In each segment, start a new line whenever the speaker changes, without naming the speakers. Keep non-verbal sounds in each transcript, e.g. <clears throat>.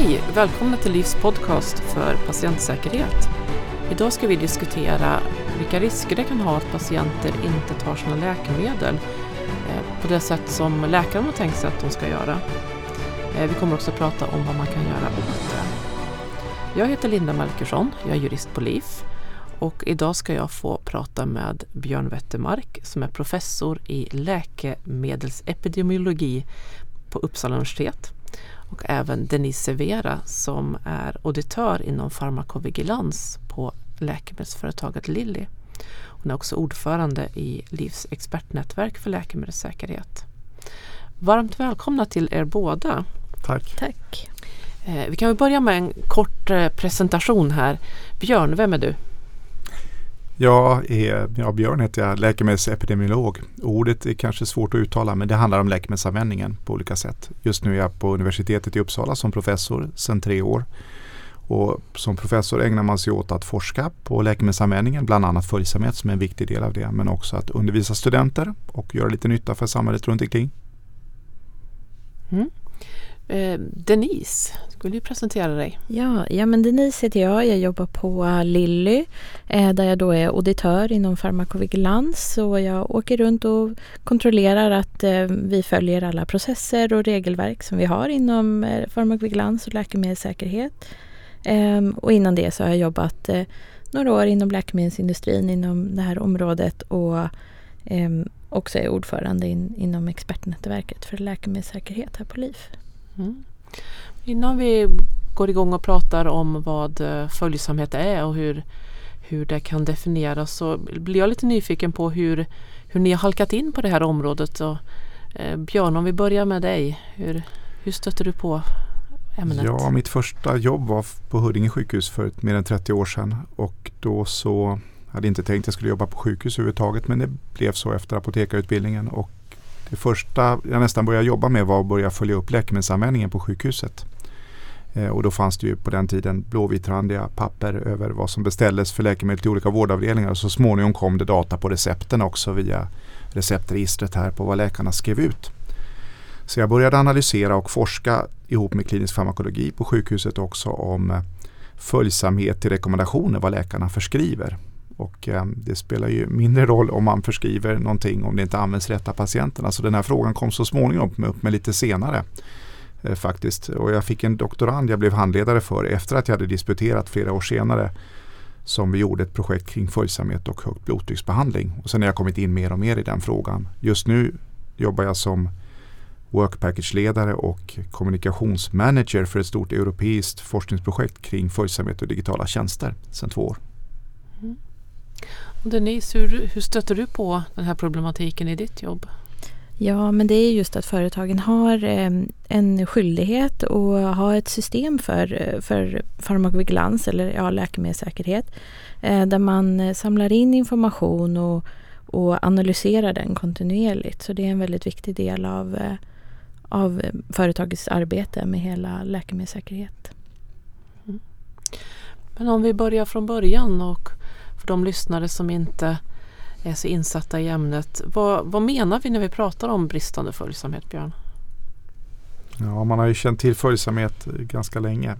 Hej! Välkomna till Livs podcast för patientsäkerhet. Idag ska vi diskutera vilka risker det kan ha att patienter inte tar sina läkemedel eh, på det sätt som läkaren har tänkt sig att de ska göra. Eh, vi kommer också prata om vad man kan göra åt det. Jag heter Linda Melkersson, jag är jurist på LIF och idag ska jag få prata med Björn Wettermark som är professor i läkemedelsepidemiologi på Uppsala universitet och även Denise Severa som är auditör inom farmakovigilans på läkemedelsföretaget Lilly. Hon är också ordförande i Livs expertnätverk för läkemedelssäkerhet. Varmt välkomna till er båda.
Tack.
Tack.
Eh, vi kan väl börja med en kort eh, presentation här. Björn, vem är du?
Jag är, ja, Björn heter jag, läkemedelsepidemiolog. Ordet är kanske svårt att uttala men det handlar om läkemedelsanvändningen på olika sätt. Just nu är jag på universitetet i Uppsala som professor sedan tre år. Och som professor ägnar man sig åt att forska på läkemedelsanvändningen, bland annat följsamhet som är en viktig del av det, men också att undervisa studenter och göra lite nytta för samhället runt omkring.
Mm. Eh, Denise, skulle du presentera dig?
Ja, ja, men Denise heter jag. Jag jobbar på Lilly eh, där jag då är auditör inom farmakovigilans. Så jag åker runt och kontrollerar att eh, vi följer alla processer och regelverk som vi har inom eh, farmakovigilans och läkemedelssäkerhet. Ehm, och innan det så har jag jobbat eh, några år inom läkemedelsindustrin inom det här området och ehm, också är ordförande in, inom expertnätverket för läkemedelssäkerhet här på LIF.
Mm. Innan vi går igång och pratar om vad eh, följsamhet är och hur, hur det kan definieras så blir jag lite nyfiken på hur, hur ni har halkat in på det här området. Och, eh, Björn, om vi börjar med dig. Hur, hur stötte du på ämnet?
Ja, mitt första jobb var på Huddinge sjukhus för mer än 30 år sedan. Och då så jag hade inte tänkt att jag skulle jobba på sjukhus överhuvudtaget men det blev så efter apotekarutbildningen. Och det första jag nästan började jobba med var att börja följa upp läkemedelsanvändningen på sjukhuset. Eh, och då fanns det ju på den tiden blåvitrandiga papper över vad som beställdes för läkemedel till olika vårdavdelningar. Så småningom kom det data på recepten också via receptregistret här på vad läkarna skrev ut. Så jag började analysera och forska ihop med klinisk farmakologi på sjukhuset också om eh, följsamhet till rekommendationer vad läkarna förskriver. Och eh, det spelar ju mindre roll om man förskriver någonting om det inte används rätt av patienterna. Så den här frågan kom så småningom upp med lite senare. Eh, faktiskt. Och jag fick en doktorand jag blev handledare för efter att jag hade disputerat flera år senare. Som vi gjorde ett projekt kring följsamhet och högt blodtrycksbehandling. Och sen har jag kommit in mer och mer i den frågan. Just nu jobbar jag som work package-ledare och kommunikationsmanager för ett stort europeiskt forskningsprojekt kring följsamhet och digitala tjänster sedan två år.
Mm. Denise, hur, hur stöter du på den här problematiken i ditt jobb?
Ja, men det är just att företagen har eh, en skyldighet att ha ett system för, för farmakovigilans eller ja, läkemedelssäkerhet eh, där man samlar in information och, och analyserar den kontinuerligt. Så det är en väldigt viktig del av, eh, av företagets arbete med hela läkemedelssäkerhet.
Mm. Men om vi börjar från början och de lyssnare som inte är så insatta i ämnet. Vad, vad menar vi när vi pratar om bristande följsamhet, Björn?
Ja, man har ju känt till följsamhet ganska länge.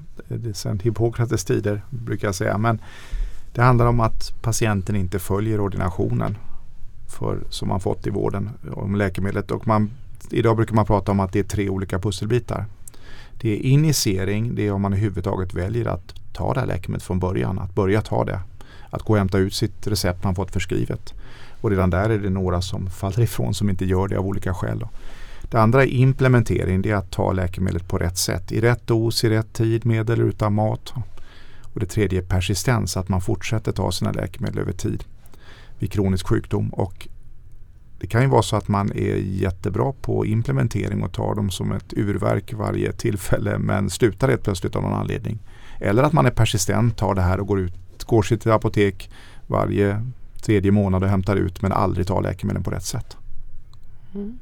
Sedan Hippokrates tider brukar jag säga. Men det handlar om att patienten inte följer ordinationen för, som man fått i vården om läkemedlet. Och man, idag brukar man prata om att det är tre olika pusselbitar. Det är injicering, det är om man överhuvudtaget väljer att ta det här läkemedlet från början, att börja ta det att gå och hämta ut sitt recept man fått förskrivet. Och redan där är det några som faller ifrån som inte gör det av olika skäl. Det andra är implementering, det är att ta läkemedlet på rätt sätt. I rätt dos, i rätt tid, med eller utan mat. Och det tredje är persistens, att man fortsätter ta sina läkemedel över tid vid kronisk sjukdom. Och det kan ju vara så att man är jättebra på implementering och tar dem som ett urverk varje tillfälle men slutar helt plötsligt av någon anledning. Eller att man är persistent, tar det här och går ut går till ett apotek varje tredje månad och hämtar ut men aldrig tar läkemedlen på rätt sätt.
Mm.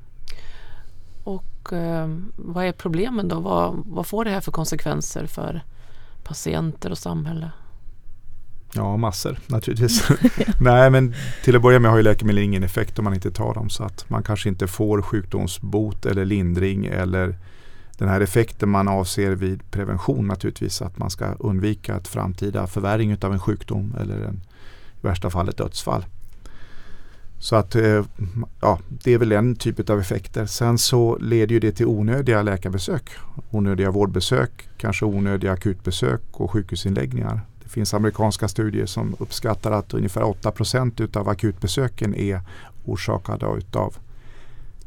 Och eh, vad är problemen då? Vad, vad får det här för konsekvenser för patienter och samhälle?
Ja, massor naturligtvis. <laughs> Nej, men till att börja med har ju läkemedel ingen effekt om man inte tar dem. Så att man kanske inte får sjukdomsbot eller lindring eller den här effekten man avser vid prevention naturligtvis att man ska undvika ett framtida förvärring av en sjukdom eller en, i värsta fall ett dödsfall. Så att eh, ja, det är väl en typ av effekter. Sen så leder ju det till onödiga läkarbesök, onödiga vårdbesök, kanske onödiga akutbesök och sjukhusinläggningar. Det finns amerikanska studier som uppskattar att ungefär 8% av akutbesöken är orsakade av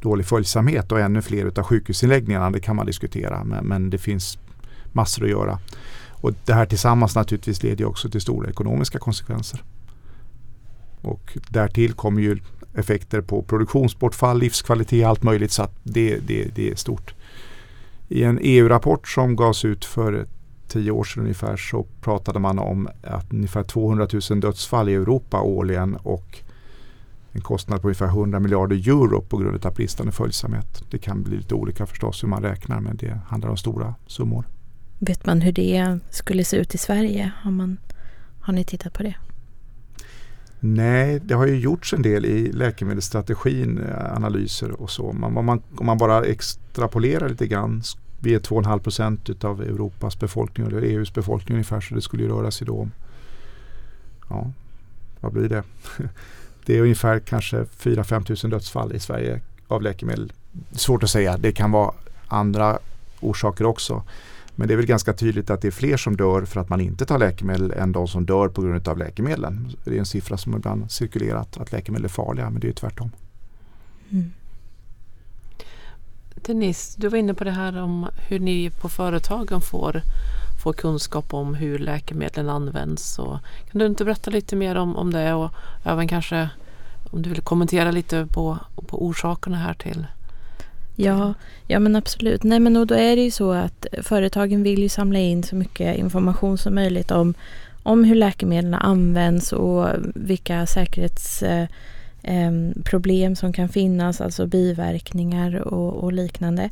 dålig följsamhet och ännu fler utav sjukhusinläggningarna. Det kan man diskutera men, men, det finns massor att göra. Och det här tillsammans naturligtvis leder också till stora ekonomiska konsekvenser. Och därtill kommer ju effekter på produktionsbortfall, livskvalitet, allt möjligt så att det, det, det är stort. I en EU-rapport som gavs ut för tio år sedan ungefär så pratade man om att ungefär 200 000 dödsfall i Europa årligen och en kostnad på ungefär 100 miljarder euro på grund av bristande följsamhet. Det kan bli lite olika förstås hur man räknar men det handlar om stora summor.
Vet man hur det skulle se ut i Sverige? Har, man, har ni tittat på det?
Nej, det har ju gjorts en del i läkemedelsstrategin, eh, analyser och så. Man, om, man, om man bara extrapolerar lite grann. Vi är 2,5 procent av Europas befolkning eller EUs befolkning ungefär så det skulle ju röra sig då om, ja, vad blir det? <laughs> Det är ungefär kanske 4-5 tusen dödsfall i Sverige av läkemedel. Svårt att säga, det kan vara andra orsaker också. Men det är väl ganska tydligt att det är fler som dör för att man inte tar läkemedel än de som dör på grund av läkemedlen. Det är en siffra som ibland cirkulerat att läkemedel är farliga men det är tvärtom. Mm.
Denise, du var inne på det här om hur ni på företagen får, får kunskap om hur läkemedlen används. Och kan du inte berätta lite mer om, om det och även kanske om du vill kommentera lite på, på orsakerna här till
Ja, ja men absolut. Nej men då är det ju så att företagen vill ju samla in så mycket information som möjligt om, om hur läkemedlen används och vilka säkerhetsproblem eh, som kan finnas, alltså biverkningar och, och liknande.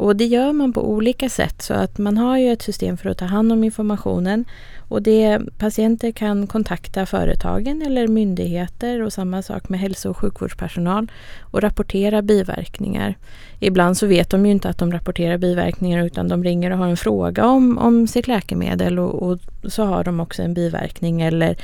Och det gör man på olika sätt så att man har ju ett system för att ta hand om informationen och det, patienter kan kontakta företagen eller myndigheter och samma sak med hälso och sjukvårdspersonal och rapportera biverkningar. Ibland så vet de ju inte att de rapporterar biverkningar utan de ringer och har en fråga om, om sitt läkemedel och, och så har de också en biverkning eller,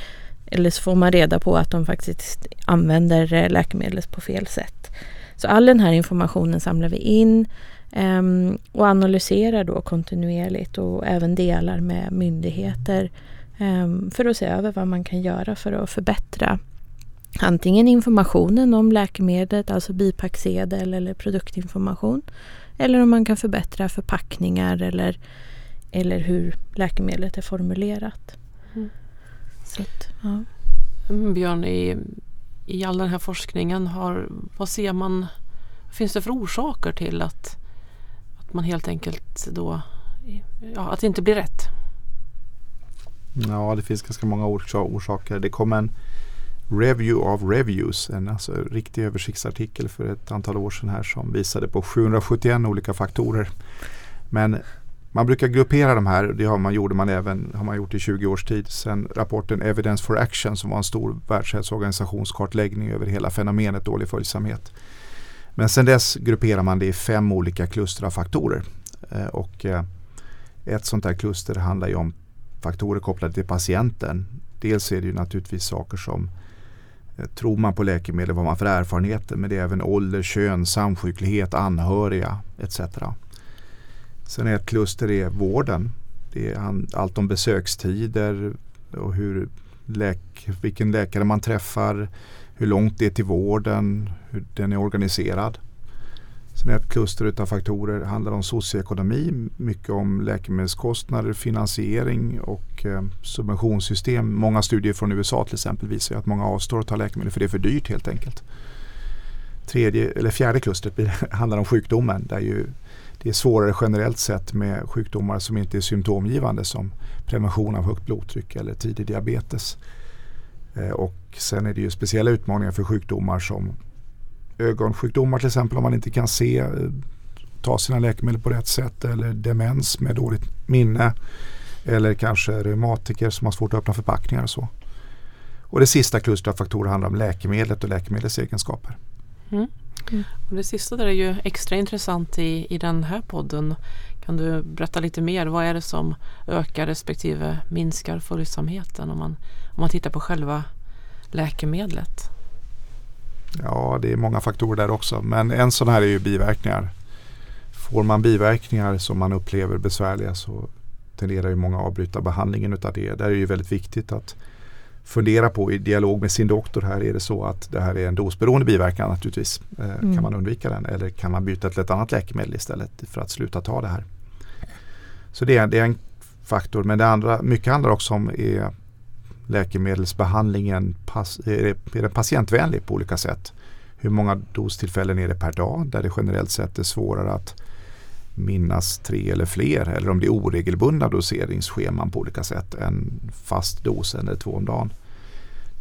eller så får man reda på att de faktiskt använder eh, läkemedlet på fel sätt. Så all den här informationen samlar vi in Um, och analyserar då kontinuerligt och även delar med myndigheter um, för att se över vad man kan göra för att förbättra antingen informationen om läkemedlet, alltså bipacksedel eller produktinformation. Eller om man kan förbättra förpackningar eller, eller hur läkemedlet är formulerat. Mm.
Så att, ja. Mm, Björn, i, i all den här forskningen, har, vad ser man, finns det för orsaker till att att man helt enkelt då, ja, att det inte blir rätt.
Ja, det finns ganska många orsaker. Det kom en Review of Reviews, en alltså riktig översiktsartikel för ett antal år sedan här som visade på 771 olika faktorer. Men man brukar gruppera de här, det har man, gjorde man även, har man gjort i 20 års tid. Sen rapporten Evidence for Action som var en stor världshälsoorganisationskartläggning över hela fenomenet dålig följsamhet. Men sen dess grupperar man det i fem olika kluster av faktorer. Eh, och eh, ett sånt här kluster handlar ju om faktorer kopplade till patienten. Dels är det ju naturligtvis saker som eh, Tror man på läkemedel, vad man för erfarenheter men det är även ålder, kön, samsjuklighet, anhöriga etc. Sen är ett kluster är vården. Det är allt om besökstider och hur läk, vilken läkare man träffar, hur långt det är till vården, hur den är organiserad. Sen är ett kluster av faktorer handlar om socioekonomi, mycket om läkemedelskostnader, finansiering och eh, subventionssystem. Många studier från USA till exempel visar att många avstår att ta läkemedel för det är för dyrt helt enkelt. Tredje, eller fjärde klustret <laughs> handlar om sjukdomen där ju det är svårare generellt sett med sjukdomar som inte är symptomgivande som prevention av högt blodtryck eller tidig diabetes. Eh, och sen är det ju speciella utmaningar för sjukdomar som ögonsjukdomar till exempel om man inte kan se, eh, ta sina läkemedel på rätt sätt eller demens med dåligt minne eller kanske reumatiker som har svårt att öppna förpackningar och så. Och det sista klustret av faktorer handlar om läkemedlet och läkemedlets egenskaper. Mm.
Mm. Och det sista där är ju extra intressant i, i den här podden. Kan du berätta lite mer? Vad är det som ökar respektive minskar följsamheten om man, om man tittar på själva läkemedlet?
Ja, det är många faktorer där också. Men en sån här är ju biverkningar. Får man biverkningar som man upplever besvärliga så tenderar ju många att avbryta behandlingen utav det. Där är det ju väldigt viktigt att fundera på i dialog med sin doktor här. Är det så att det här är en dosberoende biverkan naturligtvis. Eh, mm. Kan man undvika den eller kan man byta till ett annat läkemedel istället för att sluta ta det här. Så det är, det är en faktor. Men det andra, mycket handlar också om är läkemedelsbehandlingen pass, är, är den patientvänlig på olika sätt. Hur många dostillfällen är det per dag där det generellt sett är svårare att minnas tre eller fler eller om det är oregelbundna doseringsscheman på olika sätt. En fast dos eller två om dagen.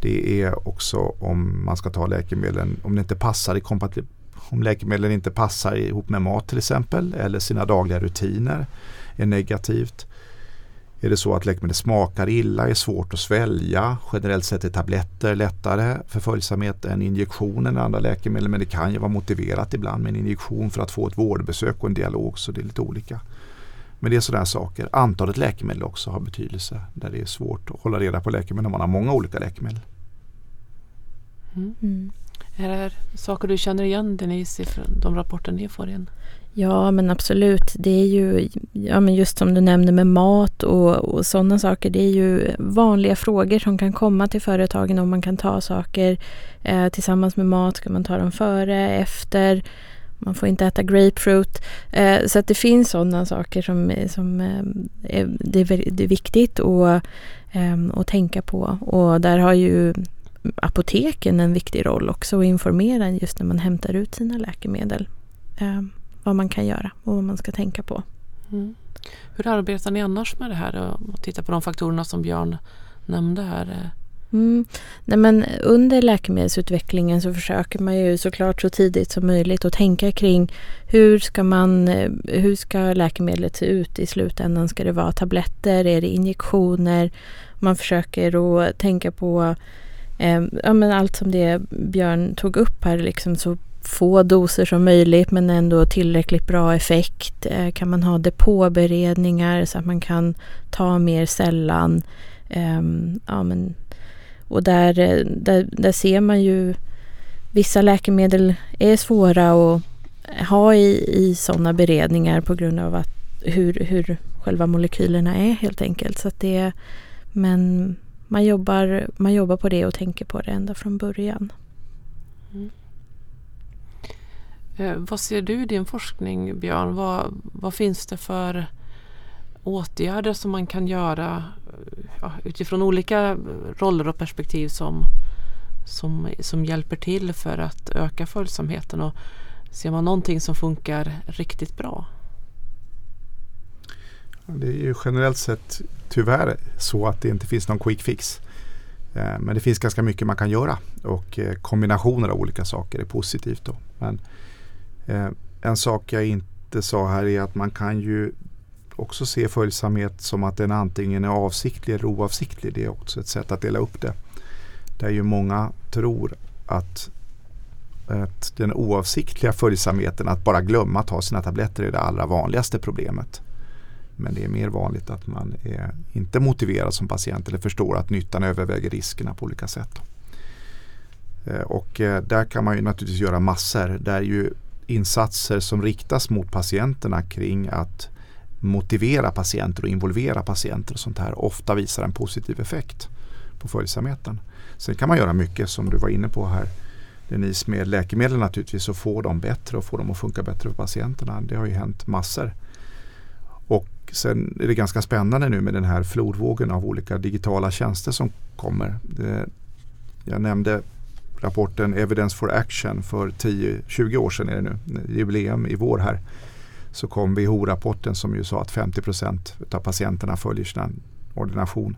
Det är också om man ska ta läkemedlen, om det inte passar i om läkemedlen inte passar ihop med mat till exempel eller sina dagliga rutiner är negativt. Är det så att läkemedlet smakar illa, är svårt att svälja, generellt sett är tabletter lättare för följsamhet än injektioner än andra läkemedel men det kan ju vara motiverat ibland med en injektion för att få ett vårdbesök och en dialog så det är lite olika. Men det är sådana saker. Antalet läkemedel också har betydelse där det är svårt att hålla reda på läkemedel om man har många olika läkemedel.
Mm. Mm. Är det saker du känner igen Denise från de rapporter ni får in?
Ja men absolut. Det är ju ja, men just som du nämnde med mat och, och sådana saker. Det är ju vanliga frågor som kan komma till företagen om man kan ta saker eh, tillsammans med mat. Ska man ta dem före, efter? Man får inte äta grapefruit. Eh, så att det finns sådana saker som, som eh, är, det, är, det är viktigt att, eh, att tänka på. Och där har ju apoteken en viktig roll också att informera just när man hämtar ut sina läkemedel. Ehm. Eh, vad man kan göra och vad man ska tänka på. Mm.
Hur arbetar ni annars med det här och tittar på de faktorerna som Björn nämnde här?
Mm. Nej, men under läkemedelsutvecklingen så försöker man ju såklart så tidigt som möjligt att tänka kring hur ska, man, hur ska läkemedlet se ut i slutändan? Ska det vara tabletter? Är det injektioner? Man försöker att tänka på eh, ja, men allt som det Björn tog upp här, liksom så få doser som möjligt men ändå tillräckligt bra effekt. Eh, kan man ha depåberedningar så att man kan ta mer sällan. Ehm, ja, men, och där, eh, där, där ser man ju vissa läkemedel är svåra att ha i, i sådana beredningar på grund av att hur, hur själva molekylerna är helt enkelt. Så det, men man jobbar, man jobbar på det och tänker på det ända från början. Mm.
Eh, vad ser du i din forskning Björn? Vad, vad finns det för åtgärder som man kan göra eh, ja, utifrån olika roller och perspektiv som, som, som hjälper till för att öka följsamheten? Och ser man någonting som funkar riktigt bra?
Det är ju generellt sett tyvärr så att det inte finns någon quick fix. Eh, men det finns ganska mycket man kan göra och kombinationer av olika saker är positivt. Då. Men Eh, en sak jag inte sa här är att man kan ju också se följsamhet som att den antingen är avsiktlig eller oavsiktlig. Det är också ett sätt att dela upp det. Där ju många tror att, att den oavsiktliga följsamheten, att bara glömma att ta sina tabletter är det allra vanligaste problemet. Men det är mer vanligt att man är inte motiverad som patient eller förstår att nyttan överväger riskerna på olika sätt. Eh, och eh, där kan man ju naturligtvis göra massor. Där ju insatser som riktas mot patienterna kring att motivera patienter och involvera patienter och sånt här ofta visar en positiv effekt på följsamheten. Sen kan man göra mycket som du var inne på här Denise med läkemedel naturligtvis och få dem bättre och få dem att funka bättre för patienterna. Det har ju hänt massor. Och sen är det ganska spännande nu med den här flodvågen av olika digitala tjänster som kommer. Det, jag nämnde rapporten Evidence for Action för 10-20 år sedan är det nu, jubileum i vår här. Så kom WHO-rapporten som ju sa att 50% av patienterna följer sin ordination.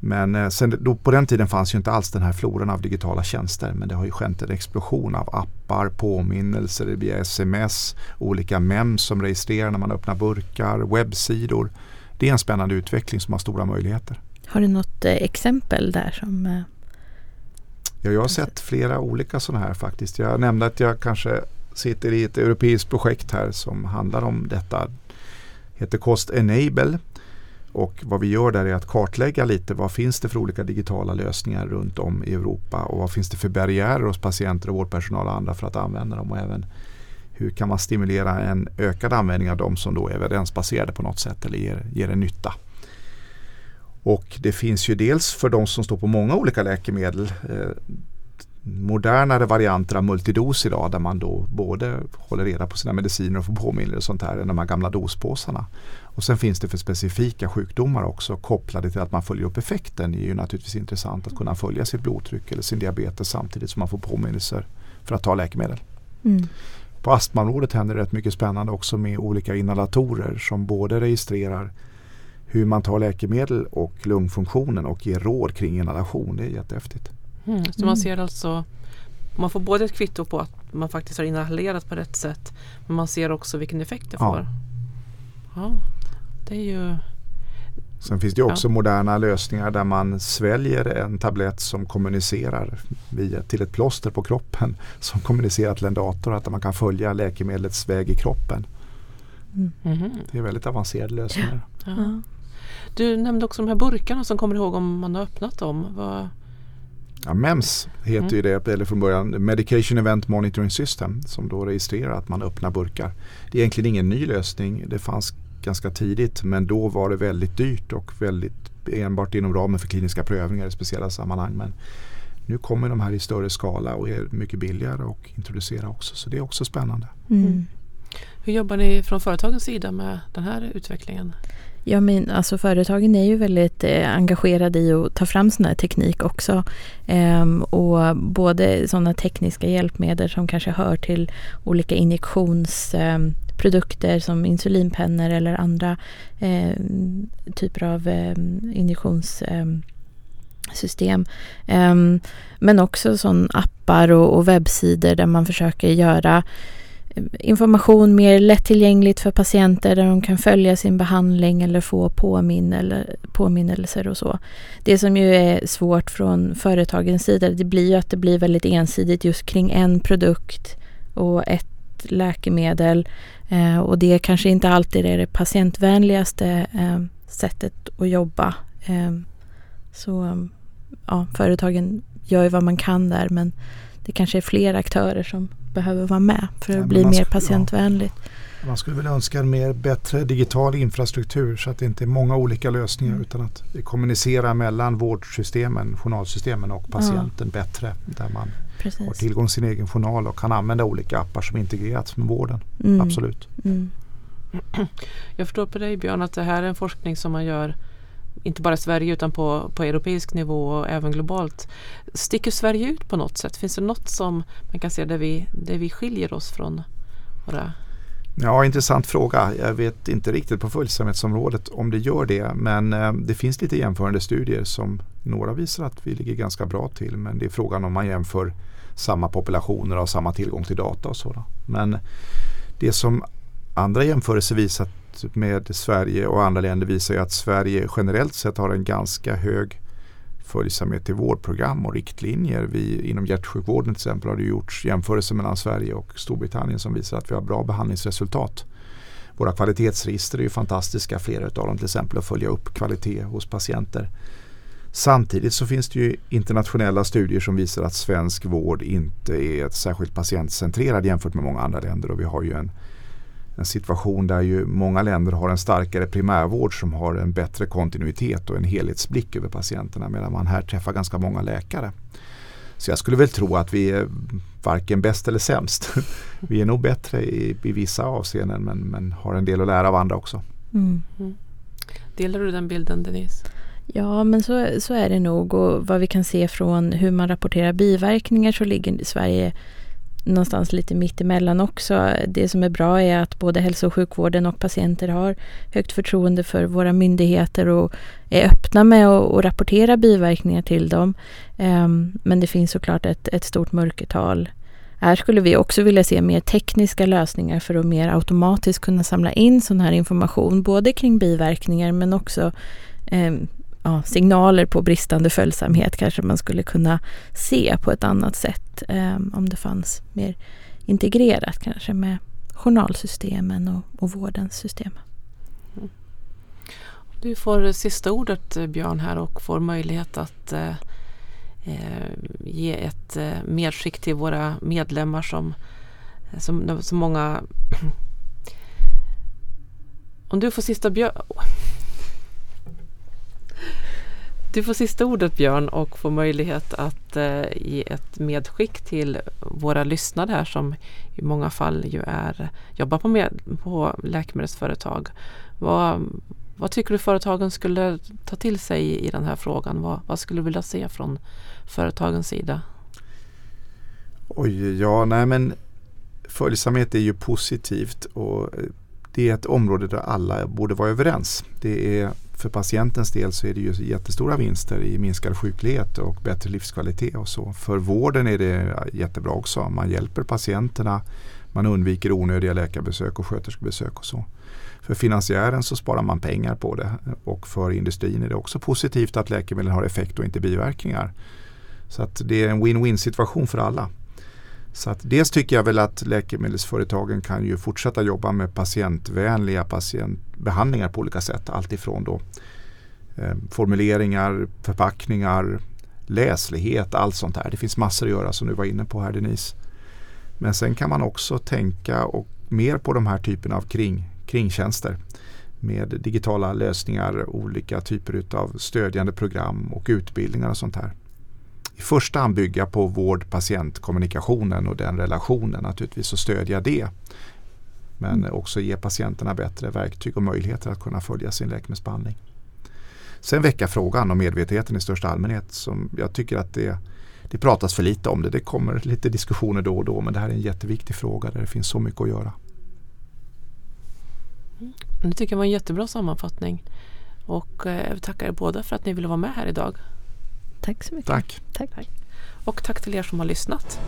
Men eh, sen, då, på den tiden fanns ju inte alls den här floran av digitala tjänster men det har ju skett en explosion av appar, påminnelser via sms, olika mems som registrerar när man öppnar burkar, webbsidor. Det är en spännande utveckling som har stora möjligheter.
Har du något eh, exempel där som eh,
Ja, jag har sett flera olika sådana här faktiskt. Jag nämnde att jag kanske sitter i ett europeiskt projekt här som handlar om detta. Det heter Cost Enable. Och vad vi gör där är att kartlägga lite vad finns det för olika digitala lösningar runt om i Europa och vad finns det för barriärer hos patienter och vårdpersonal och andra för att använda dem och även hur kan man stimulera en ökad användning av dem som då är evidensbaserade på något sätt eller ger, ger en nytta. Och det finns ju dels för de som står på många olika läkemedel eh, modernare varianter av multidos idag där man då både håller reda på sina mediciner och får påminnelser och sånt här än de här gamla dospåsarna. Och sen finns det för specifika sjukdomar också kopplade till att man följer upp effekten. Det är ju naturligtvis intressant att kunna följa sitt blodtryck eller sin diabetes samtidigt som man får påminnelser för att ta läkemedel. Mm. På astmaområdet händer det rätt mycket spännande också med olika inhalatorer som både registrerar hur man tar läkemedel och lungfunktionen och ger råd kring inhalation. Det är jättehäftigt.
Mm, så man ser alltså man får både ett kvitto på att man faktiskt har inhalerat på rätt sätt men man ser också vilken effekt det får. Ja, det är ju
Sen finns det också ja. moderna lösningar där man sväljer en tablett som kommunicerar via, till ett plåster på kroppen <laughs> som kommunicerar till en dator att man kan följa läkemedlets väg i kroppen. Mm. Mm. Det är väldigt avancerade lösningar. Ja.
Du nämnde också de här burkarna som kommer ihåg om man har öppnat dem. Vad,
Ja, MEMS heter mm. ju det, eller från början Medication Event Monitoring System som då registrerar att man öppnar burkar. Det är egentligen ingen ny lösning. Det fanns ganska tidigt men då var det väldigt dyrt och väldigt enbart inom ramen för kliniska prövningar i speciella sammanhang. Men nu kommer de här i större skala och är mycket billigare att introducera också så det är också spännande. Mm.
Hur jobbar ni från företagens sida med den här utvecklingen?
Ja, men alltså företagen är ju väldigt eh, engagerade i att ta fram sån här teknik också. Ehm, och både sådana tekniska hjälpmedel som kanske hör till olika injektionsprodukter ehm, eh, som insulinpennor eller andra eh, typer av eh, injektionssystem. Ehm, ehm, men också sån appar och, och webbsidor där man försöker göra information mer lättillgängligt för patienter där de kan följa sin behandling eller få påminnelser och så. Det som ju är svårt från företagens sida det blir ju att det blir väldigt ensidigt just kring en produkt och ett läkemedel eh, och det kanske inte alltid är det patientvänligaste eh, sättet att jobba. Eh, så ja, företagen gör ju vad man kan där men det kanske är fler aktörer som behöver vara med för att ja, bli mer patientvänligt.
Ja. Man skulle väl önska en mer bättre digital infrastruktur så att det inte är många olika lösningar mm. utan att vi kommunicerar mellan vårdsystemen, journalsystemen och patienten ja. bättre. Där man Precis. har tillgång till sin egen journal och kan använda olika appar som integrerats med vården. Mm. Absolut. Mm. <clears throat>
Jag förstår på dig Björn att det här är en forskning som man gör inte bara Sverige utan på, på europeisk nivå och även globalt. Sticker Sverige ut på något sätt? Finns det något som man kan se där vi, där vi skiljer oss från våra
Ja, intressant fråga. Jag vet inte riktigt på följsamhetsområdet om det gör det. Men eh, det finns lite jämförande studier som några visar att vi ligger ganska bra till. Men det är frågan om man jämför samma populationer och samma tillgång till data och så. Men det som andra jämförelser visar med Sverige och andra länder visar ju att Sverige generellt sett har en ganska hög följsamhet till vårdprogram och riktlinjer. Vi, inom hjärtsjukvården till exempel har det gjorts jämförelser mellan Sverige och Storbritannien som visar att vi har bra behandlingsresultat. Våra kvalitetsregister är ju fantastiska, flera av dem till exempel att följa upp kvalitet hos patienter. Samtidigt så finns det ju internationella studier som visar att svensk vård inte är särskilt patientcentrerad jämfört med många andra länder och vi har ju en en situation där ju många länder har en starkare primärvård som har en bättre kontinuitet och en helhetsblick över patienterna medan man här träffar ganska många läkare. Så jag skulle väl tro att vi är varken bäst eller sämst. <laughs> vi är nog bättre i, i vissa avseenden men, men, har en del att lära av andra också. Mm.
Mm. Delar du den bilden Denise?
Ja, men så, så är det nog och vad vi kan se från hur man rapporterar biverkningar så ligger Sverige någonstans lite mittemellan också. Det som är bra är att både hälso och sjukvården och patienter har högt förtroende för våra myndigheter och är öppna med att rapportera biverkningar till dem. Ehm, men det finns såklart ett, ett stort mörkertal. Här skulle vi också vilja se mer tekniska lösningar för att mer automatiskt kunna samla in sån här information, både kring biverkningar men också ehm, ja, signaler på bristande följsamhet kanske man skulle kunna se på ett annat sätt eh, om det fanns mer integrerat kanske med journalsystemen och, och vårdens system.
Du får sista ordet eh, Björn här och får möjlighet att eh, eh, ge ett eh, medskick till våra medlemmar som, eh, som, som många <clears throat> Om du får sista Björn du får sista ordet Björn och får möjlighet att eh, ge ett medskick till våra lyssnare här som i många fall ju är, jobbar på, med, på läkemedelsföretag. Vad, vad tycker du företagen skulle ta till sig i, i den här frågan? Vad, vad skulle du vilja se från företagens sida?
Oj, ja, nej men följsamhet är ju positivt och eh, det är ett område där alla borde vara överens. Det är, för patientens del så är det ju jättestora vinster i minskad sjuklighet och bättre livskvalitet och så. För vården är det jättebra också. Man hjälper patienterna, man undviker onödiga läkarbesök och sköterskebesök och så. För finansiären så sparar man pengar på det och för industrin är det också positivt att läkemedel har effekt och inte biverkningar. Så att det är en win-win situation för alla. Så att dels tycker jag väl att läkemedelsföretagen kan ju fortsätta jobba med patientvänliga patientbehandlingar på olika sätt. Alltifrån då eh, formuleringar, förpackningar, läslighet, allt sånt där. Det finns massor att göra som du var inne på här Denise. Men sen kan man också tänka och mer på de här typerna av kring, kringtjänster med digitala lösningar, olika typer av stödjande program och utbildningar och sånt här i första hand bygga på vård-patientkommunikationen och den relationen naturligtvis och stödja det. Men mm. också ge patienterna bättre verktyg och möjligheter att kunna följa sin läkemedelsbehandling. Sen väcka frågan om medvetenheten i största allmänhet som jag tycker att det, det pratas för lite om det. Det kommer lite diskussioner då och då men det här är en jätteviktig fråga där det finns så mycket att göra.
Mm. Det tycker jag var en jättebra sammanfattning. Och eh, jag tackar er båda för att ni ville vara med här idag.
Tack så mycket.
Tack.
tack.
Och tack till er som har lyssnat.